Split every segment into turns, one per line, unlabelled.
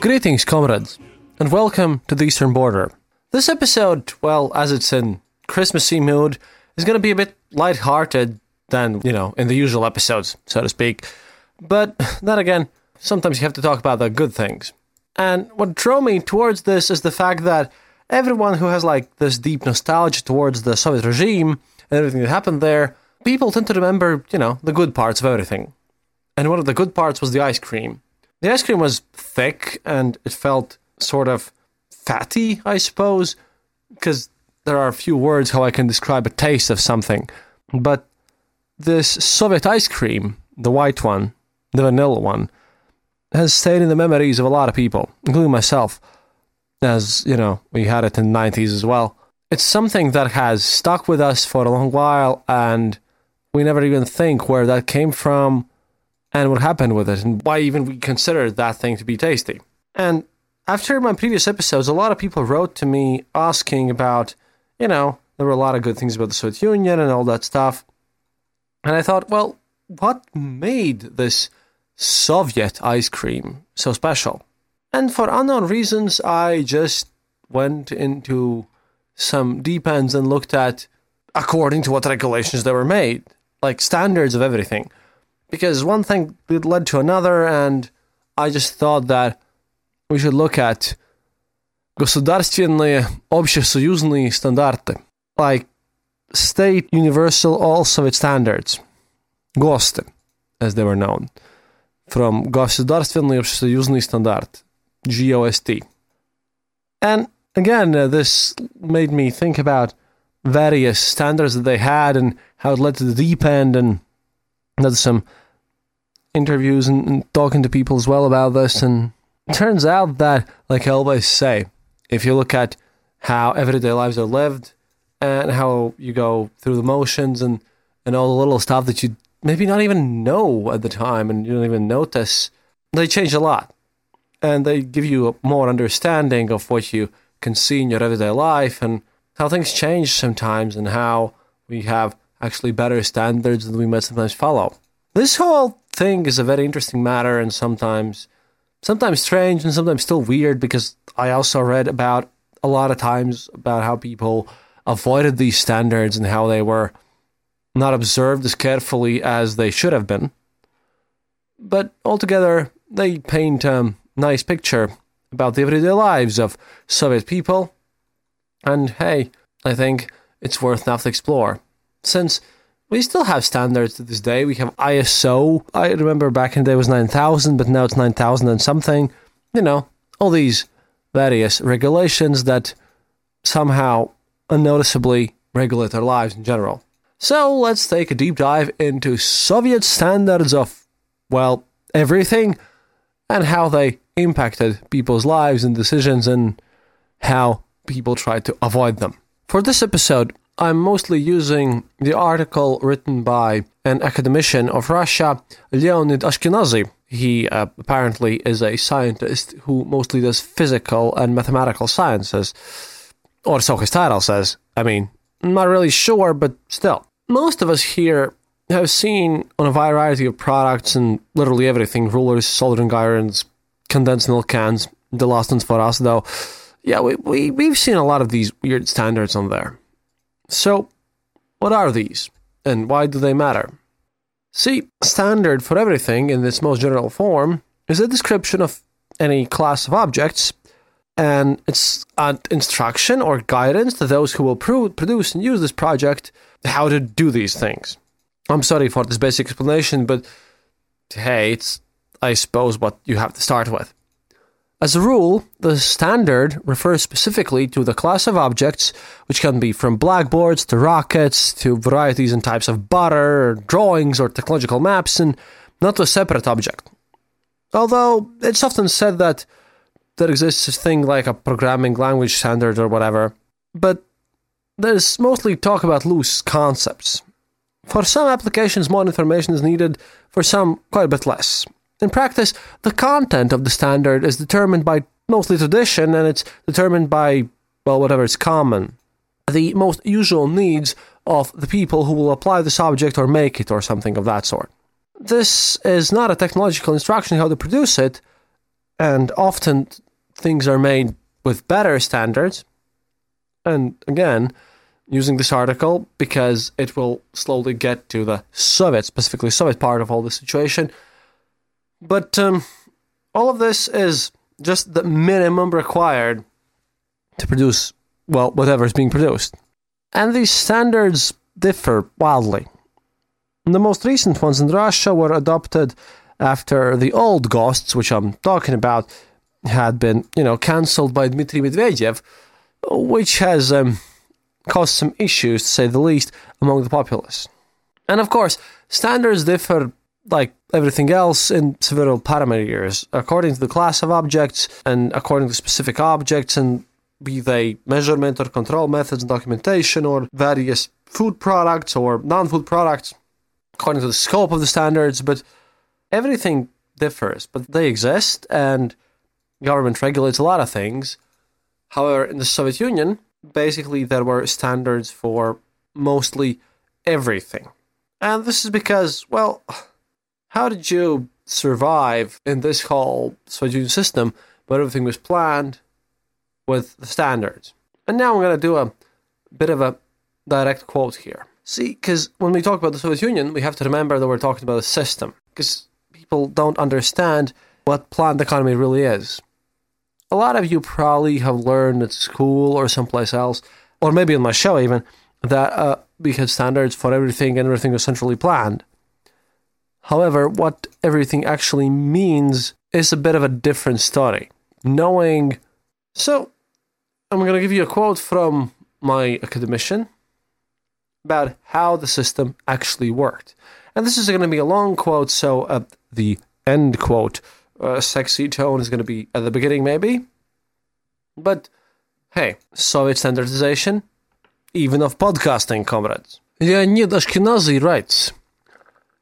Greetings, comrades, and welcome to the Eastern Border. This episode, well, as it's in Christmassy mood, is going to be a bit light-hearted than, you know, in the usual episodes, so to speak. But then again, sometimes you have to talk about the good things. And what drew me towards this is the fact that everyone who has like this deep nostalgia towards the Soviet regime and everything that happened there, people tend to remember, you know, the good parts of everything. And one of the good parts was the ice cream. The ice cream was thick and it felt sort of fatty, I suppose, because there are a few words how I can describe a taste of something. But this Soviet ice cream, the white one, the vanilla one, has stayed in the memories of a lot of people, including myself, as, you know, we had it in the 90s as well. It's something that has stuck with us for a long while, and we never even think where that came from and what happened with it and why even we consider that thing to be tasty. And after my previous episodes, a lot of people wrote to me asking about, you know, there were a lot of good things about the Soviet Union and all that stuff. And I thought, well, what made this Soviet ice cream so special? And for unknown reasons, I just went into some deep ends and looked at according to what regulations they were made, like standards of everything because one thing led to another, and I just thought that we should look at государственные общесоюзные стандарты, like state universal all Soviet standards, ГОСТы, as they were known, from государственный общесоюзный стандарт, GOST. And again, uh, this made me think about various standards that they had and how it led to the deep end and did some interviews and, and talking to people as well about this. And turns out that, like I always say, if you look at how everyday lives are lived and how you go through the motions and, and all the little stuff that you maybe not even know at the time and you don't even notice, they change a lot. And they give you a more understanding of what you can see in your everyday life and how things change sometimes and how we have actually better standards than we might sometimes follow. This whole thing is a very interesting matter and sometimes sometimes strange and sometimes still weird because I also read about a lot of times about how people avoided these standards and how they were not observed as carefully as they should have been. But altogether, they paint a nice picture about the everyday lives of Soviet people. And hey, I think it's worth enough to explore since we still have standards to this day. We have ISO. I remember back in the day was 9000, but now it's 9000 and something. You know, all these various regulations that somehow unnoticeably regulate our lives in general. So let's take a deep dive into Soviet standards of, well, everything and how they impacted people's lives and decisions and how people tried to avoid them. For this episode, I'm mostly using the article written by an academician of Russia, Leonid Ashkinazi, He uh, apparently is a scientist who mostly does physical and mathematical sciences. Or so his title says. I mean, I'm not really sure, but still. Most of us here have seen on a variety of products and literally everything rulers, soldering irons, condensed milk cans. The last ones for us, though. Yeah, we, we, we've seen a lot of these weird standards on there. So, what are these? And why do they matter? See, standard for everything in its most general form is a description of any class of objects, and it's an instruction or guidance to those who will pro- produce and use this project how to do these things. I'm sorry for this basic explanation, but hey, it's, I suppose, what you have to start with. As a rule, the standard refers specifically to the class of objects, which can be from blackboards to rockets to varieties and types of butter, or drawings, or technological maps, and not to a separate object. Although it's often said that there exists a thing like a programming language standard or whatever, but there's mostly talk about loose concepts. For some applications, more information is needed, for some, quite a bit less. In practice, the content of the standard is determined by mostly tradition and it's determined by, well, whatever is common. The most usual needs of the people who will apply this object or make it or something of that sort. This is not a technological instruction how to produce it, and often things are made with better standards. And again, using this article because it will slowly get to the Soviet, specifically Soviet part of all the situation but um, all of this is just the minimum required to produce, well, whatever is being produced. And these standards differ wildly. The most recent ones in Russia were adopted after the old GOSTs, which I'm talking about, had been, you know, cancelled by Dmitry Medvedev, which has um, caused some issues, to say the least, among the populace. And of course, standards differ like everything else in several parameters according to the class of objects and according to specific objects and be they measurement or control methods and documentation or various food products or non-food products according to the scope of the standards but everything differs but they exist and government regulates a lot of things. However in the soviet union basically there were standards for mostly everything. And this is because well how did you survive in this whole Soviet system where everything was planned with the standards? And now I'm going to do a bit of a direct quote here. See, because when we talk about the Soviet Union, we have to remember that we're talking about a system, because people don't understand what planned economy really is. A lot of you probably have learned at school or someplace else, or maybe on my show even, that uh, we had standards for everything and everything was centrally planned. However, what everything actually means is a bit of a different story. Knowing. So, I'm going to give you a quote from my academician about how the system actually worked. And this is going to be a long quote, so at the end quote, a sexy tone is going to be at the beginning, maybe. But hey, Soviet standardization, even of podcasting, comrades. Leonid Ashkinazi writes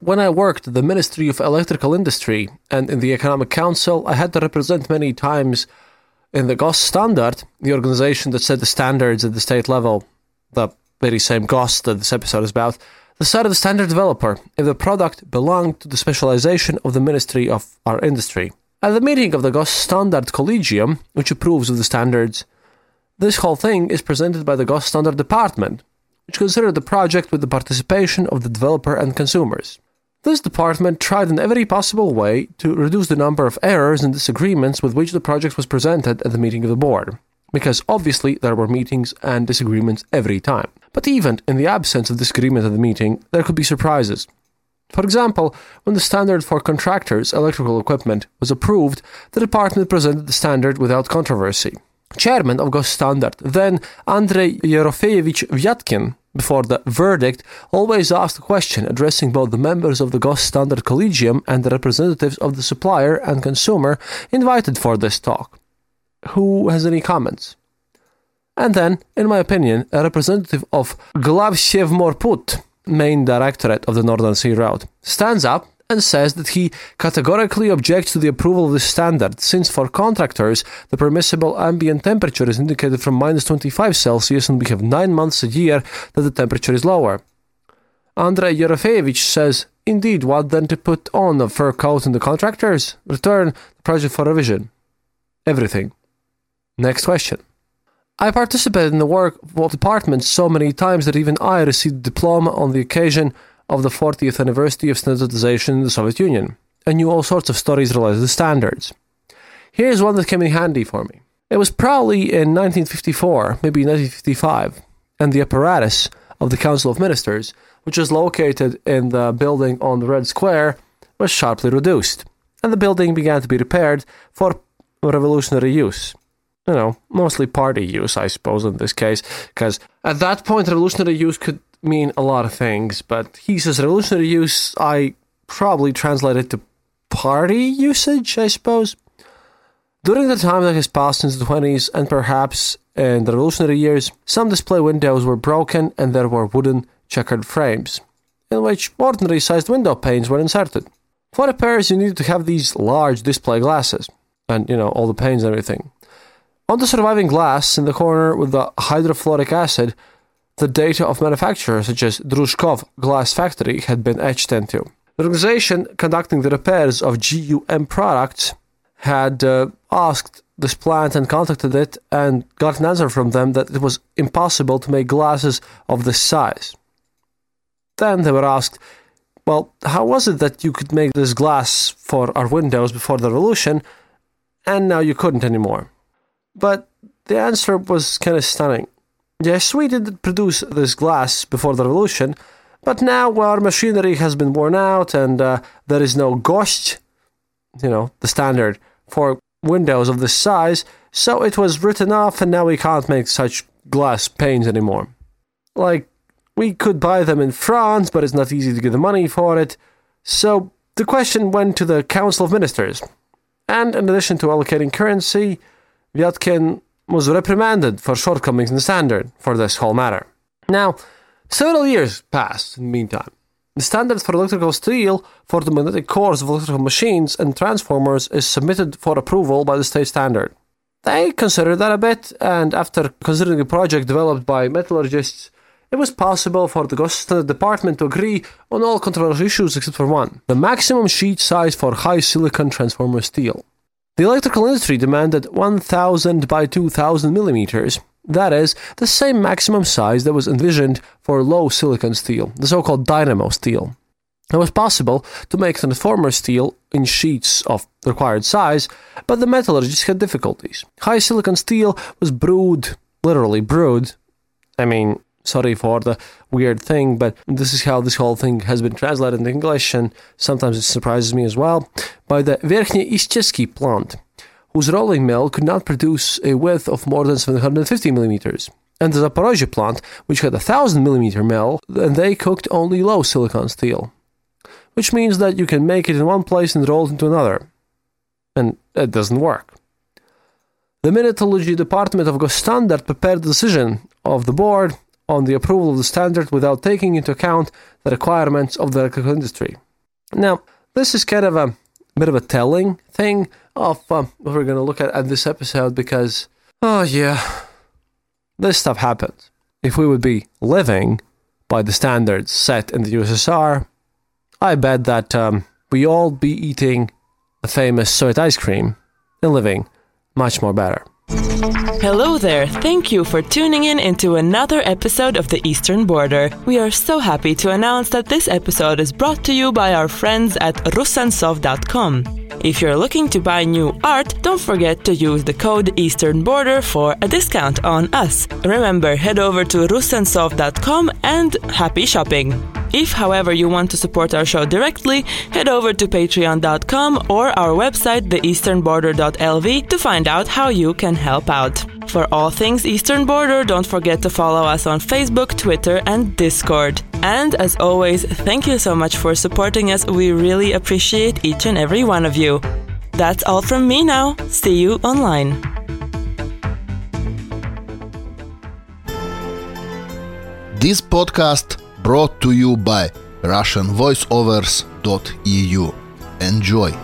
when I worked at the Ministry of Electrical Industry and in the Economic Council, I had to represent many times in the GOST standard, the organization that set the standards at the state level, the very same GOST that this episode is about, the side of the standard developer if the product belonged to the specialization of the Ministry of our industry. At the meeting of the GOST Standard Collegium, which approves of the standards, this whole thing is presented by the GOST Standard Department, which considered the project with the participation of the developer and consumers. This department tried in every possible way to reduce the number of errors and disagreements with which the project was presented at the meeting of the board, because obviously there were meetings and disagreements every time. But even in the absence of disagreement at the meeting, there could be surprises. For example, when the standard for contractors' electrical equipment was approved, the department presented the standard without controversy. Chairman of GOST Standard, then Andrei Yerofeyevich Vyatkin, before the verdict, always asked a question addressing both the members of the GOST Standard Collegium and the representatives of the supplier and consumer invited for this talk. Who has any comments? And then, in my opinion, a representative of Glavsevmorput, main directorate of the Northern Sea Route, stands up and says that he categorically objects to the approval of this standard, since for contractors, the permissible ambient temperature is indicated from minus 25 Celsius, and we have nine months a year that the temperature is lower. Andrei Yerofeyevich says, Indeed, what then to put on a fur coat in the contractors? Return the project for revision. Everything. Next question. I participated in the work of departments so many times that even I received a diploma on the occasion of the 40th anniversary of standardization in the Soviet Union. I knew all sorts of stories related to standards. Here's one that came in handy for me. It was probably in 1954, maybe 1955, and the apparatus of the Council of Ministers, which was located in the building on the Red Square, was sharply reduced, and the building began to be repaired for revolutionary use. You know, mostly party use, I suppose, in this case, because at that point, revolutionary use could mean a lot of things, but he says revolutionary use, I probably translate it to party usage, I suppose. During the time that has passed since the 20s, and perhaps in the revolutionary years, some display windows were broken and there were wooden checkered frames, in which ordinary sized window panes were inserted. For repairs, you needed to have these large display glasses, and you know, all the panes and everything. On the surviving glass in the corner with the hydrofluoric acid, the data of manufacturers such as Drushkov Glass Factory, had been etched into. The organization conducting the repairs of GUM products had uh, asked this plant and contacted it and got an answer from them that it was impossible to make glasses of this size. Then they were asked, Well, how was it that you could make this glass for our windows before the revolution and now you couldn't anymore? But the answer was kind of stunning. Yes, we did produce this glass before the revolution, but now our machinery has been worn out and uh, there is no GOST, you know, the standard for windows of this size, so it was written off and now we can't make such glass panes anymore. Like, we could buy them in France, but it's not easy to get the money for it. So the question went to the Council of Ministers. And in addition to allocating currency, Vyatkin was reprimanded for shortcomings in the standard for this whole matter. Now, several years passed in the meantime. The standard for electrical steel for the magnetic cores of electrical machines and transformers is submitted for approval by the state standard. They considered that a bit, and after considering a project developed by metallurgists, it was possible for the standard department to agree on all controversial issues except for one the maximum sheet size for high silicon transformer steel. The electrical industry demanded 1000 by 2000 millimeters, that is, the same maximum size that was envisioned for low silicon steel, the so called dynamo steel. It was possible to make transformer steel in sheets of the required size, but the metallurgists had difficulties. High silicon steel was brewed, literally brewed. I mean, sorry for the weird thing, but this is how this whole thing has been translated into English, and sometimes it surprises me as well, by the Verkhny Ischevsky plant, whose rolling mill could not produce a width of more than 750 millimeters. And the Zaporozhye plant, which had a 1000 millimeter mill, and they cooked only low silicon steel. Which means that you can make it in one place and roll it into another. And it doesn't work. The Metallurgy Department of Gosstandard prepared the decision of the board on the approval of the standard without taking into account the requirements of the electrical industry. Now, this is kind of a bit of a telling thing of uh, what we're going to look at at this episode because, oh yeah, this stuff happens. If we would be living by the standards set in the USSR, I bet that um, we all be eating the famous Soviet ice cream and living much more better.
Hello there. Thank you for tuning in into another episode of The Eastern Border. We are so happy to announce that this episode is brought to you by our friends at rusansov.com. If you're looking to buy new art, don't forget to use the code Eastern Border for a discount on us. Remember, head over to rusansov.com and happy shopping. If, however, you want to support our show directly, head over to patreon.com or our website, theeasternborder.lv, to find out how you can help out. For all things Eastern Border, don't forget to follow us on Facebook, Twitter, and Discord. And as always, thank you so much for supporting us. We really appreciate each and every one of you. That's all from me now. See you online.
This podcast brought to you by Russian voiceovers Enjoy!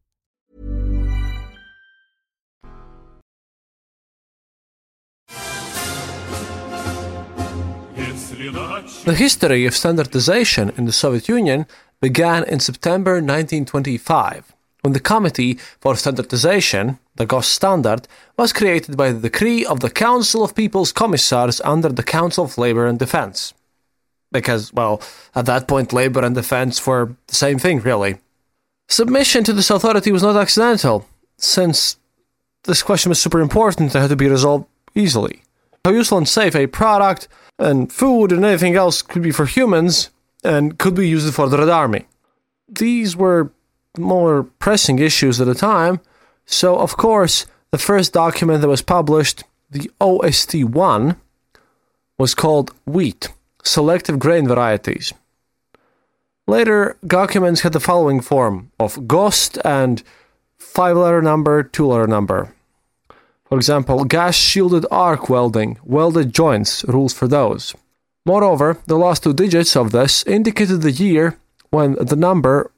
The history of standardization in the Soviet Union began in September 1925, when the Committee for Standardization, the Gosstandard, was created by the decree of the Council of People's Commissars under the Council of Labor and Defense. Because, well, at that point, labor and defense were the same thing, really. Submission to this authority was not accidental, since this question was super important and had to be resolved easily. How useful and safe a product and food and anything else could be for humans and could be used for the Red Army. These were more pressing issues at the time, so of course, the first document that was published, the OST 1, was called Wheat Selective Grain Varieties. Later, documents had the following form of GOST and five letter number, two letter number. For example, gas shielded arc welding, welded joints, rules for those. Moreover, the last two digits of this indicated the year when the number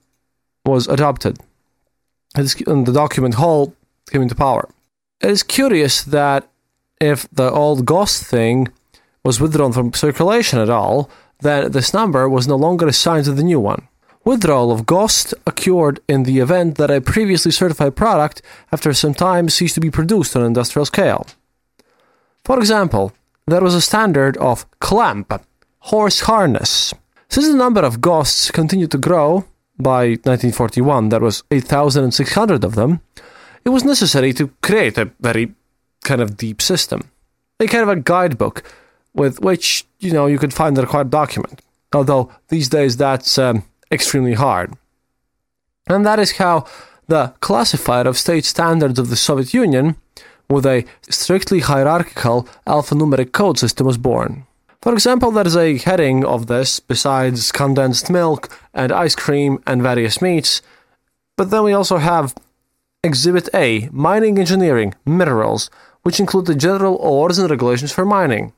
was adopted. And the document whole came into power. It is curious that if the old GOST thing was withdrawn from circulation at all, then this number was no longer assigned to the new one. Withdrawal of GOST occurred in the event that a previously certified product, after some time, ceased to be produced on industrial scale. For example, there was a standard of clamp, horse harness. Since the number of GOSTs continued to grow, by 1941 there was 8,600 of them, it was necessary to create a very kind of deep system. A kind of a guidebook with which, you know, you could find the required document. Although these days that's um, extremely hard. And that is how the classifier of state standards of the Soviet Union, with a strictly hierarchical alphanumeric code system, was born. For example, there is a heading of this besides condensed milk and ice cream and various meats, but then we also have Exhibit A Mining Engineering Minerals, which include the general ores and regulations for mining,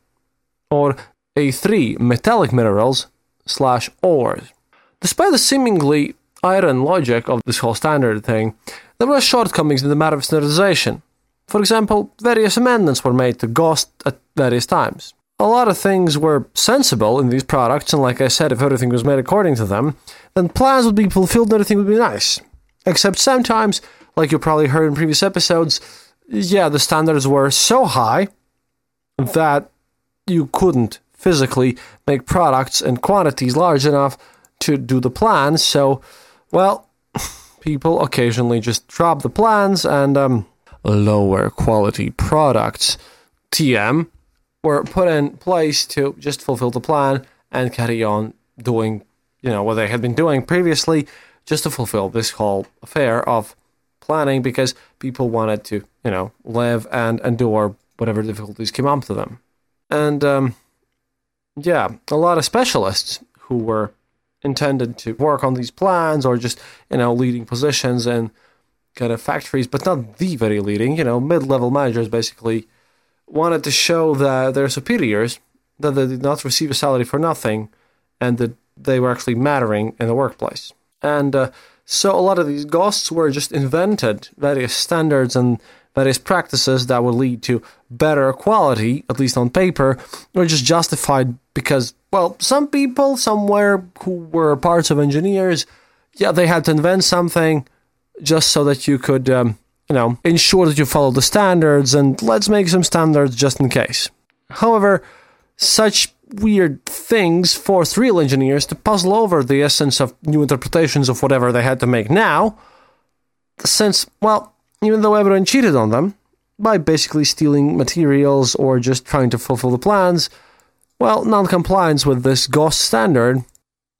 or A3 Metallic Minerals slash ores. Despite the seemingly iron logic of this whole standard thing, there were shortcomings in the matter of standardization. For example, various amendments were made to GOST at various times. A lot of things were sensible in these products, and like I said, if everything was made according to them, then plans would be fulfilled and everything would be nice. Except sometimes, like you probably heard in previous episodes, yeah, the standards were so high that you couldn't physically make products in quantities large enough to do the plans. So, well, people occasionally just drop the plans and um, lower quality products, TM, were put in place to just fulfill the plan and carry on doing, you know, what they had been doing previously, just to fulfill this whole affair of planning because people wanted to, you know, live and endure whatever difficulties came up to them. And um, yeah, a lot of specialists who were intended to work on these plans or just, you know, leading positions in kind of factories, but not the very leading, you know, mid level managers basically wanted to show that their superiors that they did not receive a salary for nothing and that they were actually mattering in the workplace. And uh, so a lot of these GOSTs were just invented, various standards and various practices that would lead to better quality, at least on paper, were just justified because, well, some people somewhere who were parts of engineers, yeah, they had to invent something just so that you could, um, you know, ensure that you follow the standards and let's make some standards just in case. However, such weird things forced real engineers to puzzle over the essence of new interpretations of whatever they had to make now, since, well, even though everyone cheated on them by basically stealing materials or just trying to fulfill the plans, well, non compliance with this GOST standard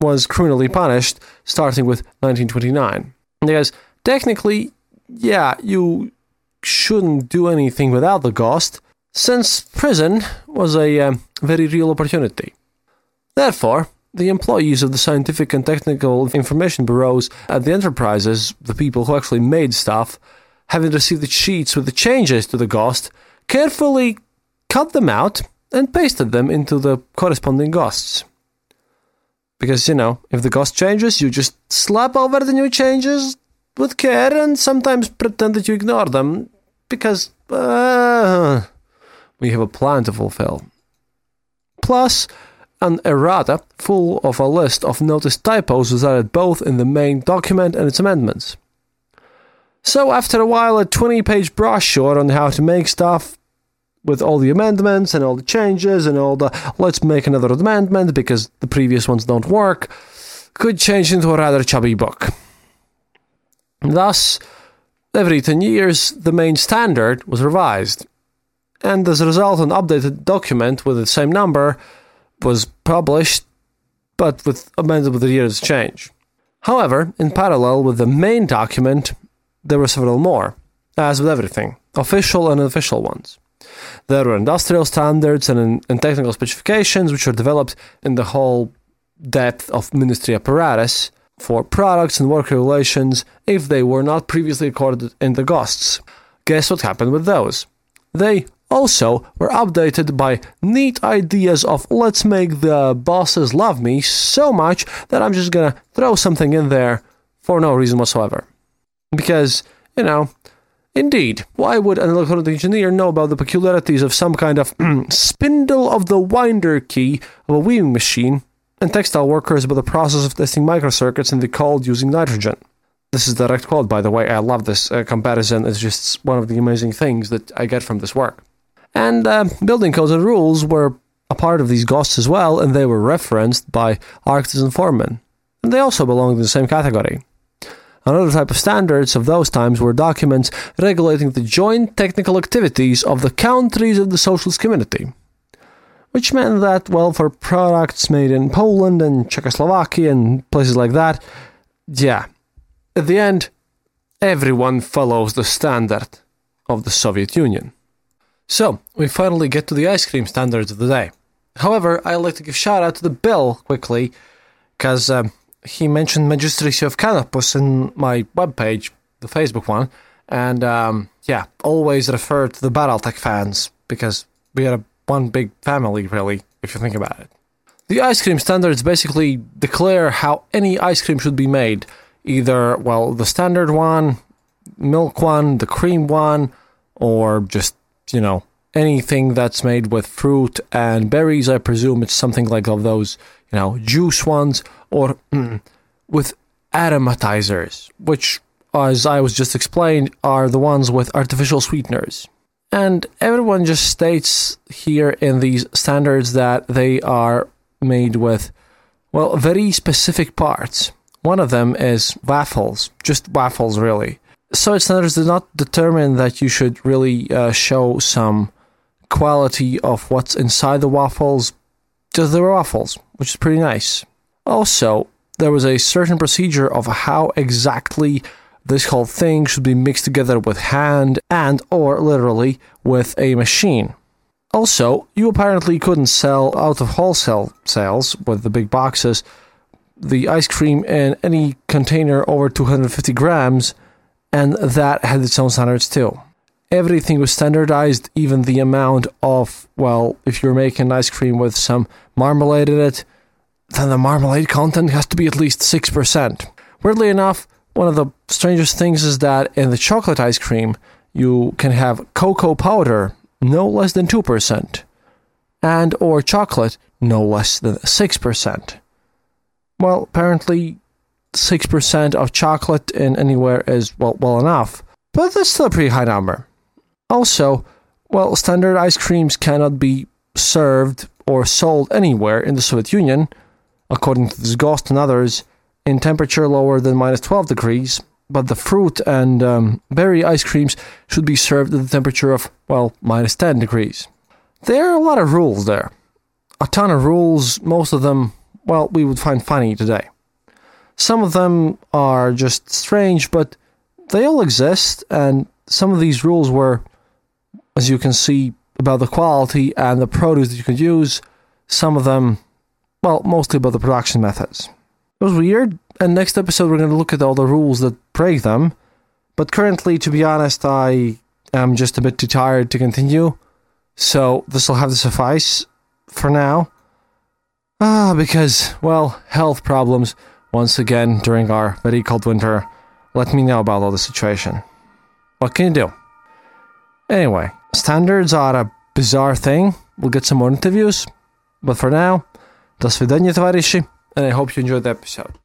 was criminally punished starting with 1929. Because technically, yeah, you shouldn't do anything without the GOST, since prison was a um, very real opportunity. Therefore, the employees of the scientific and technical information bureaus at the enterprises, the people who actually made stuff, having received the sheets with the changes to the GOST, carefully cut them out and pasted them into the corresponding GOSTs. Because, you know, if the GOST changes, you just slap over the new changes with care and sometimes pretend that you ignore them because uh, we have a plan to fulfill. Plus, an errata full of a list of noticed typos was added both in the main document and its amendments. So, after a while, a 20 page brochure on how to make stuff with all the amendments and all the changes and all the let's make another amendment because the previous ones don't work could change into a rather chubby book. Thus, every 10 years, the main standard was revised and as a result, an updated document with the same number was published, but with amended with the year's change. However, in parallel with the main document, there were several more, as with everything, official and unofficial ones. There were industrial standards and, and technical specifications which were developed in the whole depth of ministry apparatus for products and work relations if they were not previously recorded in the GOSTs. Guess what happened with those? They also were updated by neat ideas of let's make the bosses love me so much that I'm just gonna throw something in there for no reason whatsoever. Because, you know, indeed, why would an electronic engineer know about the peculiarities of some kind of spindle of the winder key of a weaving machine and textile workers about the process of testing microcircuits in the cold using nitrogen? This is direct quote, by the way. I love this uh, comparison. It's just one of the amazing things that I get from this work. And uh, building codes and rules were a part of these GOSTs as well, and they were referenced by architects and foremen. And they also belonged in the same category. Another type of standards of those times were documents regulating the joint technical activities of the countries of the socialist community. Which meant that, well, for products made in Poland and Czechoslovakia and places like that, yeah, at the end, everyone follows the standard of the Soviet Union. So, we finally get to the ice cream standards of the day. However, I'd like to give shout out to the Bill quickly, because um, he mentioned Magistracy of Canopus in my webpage, the Facebook one, and um, yeah, always refer to the Battletech fans, because we are one big family, really, if you think about it. The ice cream standards basically declare how any ice cream should be made. Either, well, the standard one, milk one, the cream one, or just you know, anything that's made with fruit and berries, I presume it's something like of those, you know, juice ones, or mm, with aromatizers, which, as I was just explained, are the ones with artificial sweeteners. And everyone just states here in these standards that they are made with, well, very specific parts. One of them is waffles, just waffles, really. Soviet standards did not determine that you should really uh, show some quality of what's inside the waffles. Just the waffles, which is pretty nice. Also, there was a certain procedure of how exactly this whole thing should be mixed together with hand and or literally with a machine. Also, you apparently couldn't sell out of wholesale sales with the big boxes the ice cream in any container over 250 grams and that had its own standards too. Everything was standardized, even the amount of, well, if you're making ice cream with some marmalade in it, then the marmalade content has to be at least 6%. Weirdly enough, one of the strangest things is that in the chocolate ice cream, you can have cocoa powder no less than 2%. and or chocolate no less than 6%. Well, apparently 6% of chocolate in anywhere is well well enough, but that's still a pretty high number. Also, well, standard ice creams cannot be served or sold anywhere in the Soviet Union, according to this GOST and others, in temperature lower than minus 12 degrees, but the fruit and um, berry ice creams should be served at the temperature of, well, minus 10 degrees. There are a lot of rules there. A ton of rules, most of them, well, we would find funny today. Some of them are just strange, but they all exist, and some of these rules were, as you can see, about the quality and the produce that you could use. Some of them, well, mostly about the production methods. It was weird, and next episode we're going to look at all the rules that break them. But currently, to be honest, I am just a bit too tired to continue. So this will have to suffice for now. Ah, because, well, health problems once again during our very cold winter. Let me know about all the situation. What can you do? Anyway, standards are a bizarre thing. We'll get some more interviews. But for now, до свидания, товарищи, and I hope you enjoyed the episode.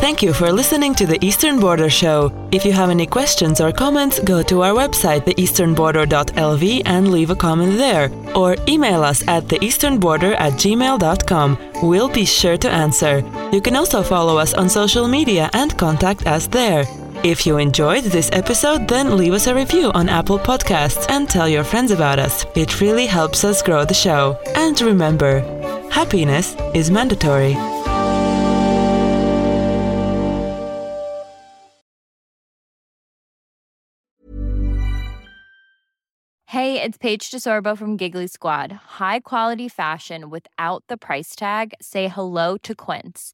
Thank you for listening to the Eastern Border Show. If you have any questions or comments, go to our website, theeasternborder.lv, and leave a comment there. Or email us at theeasternborder at gmail.com. We'll be sure to answer. You can also follow us on social media and contact us there. If you enjoyed this episode, then leave us a review on Apple Podcasts and tell your friends about us. It really helps us grow the show. And remember, happiness is mandatory.
Hey, it's Paige DeSorbo from Giggly Squad. High quality fashion without the price tag. Say hello to Quince.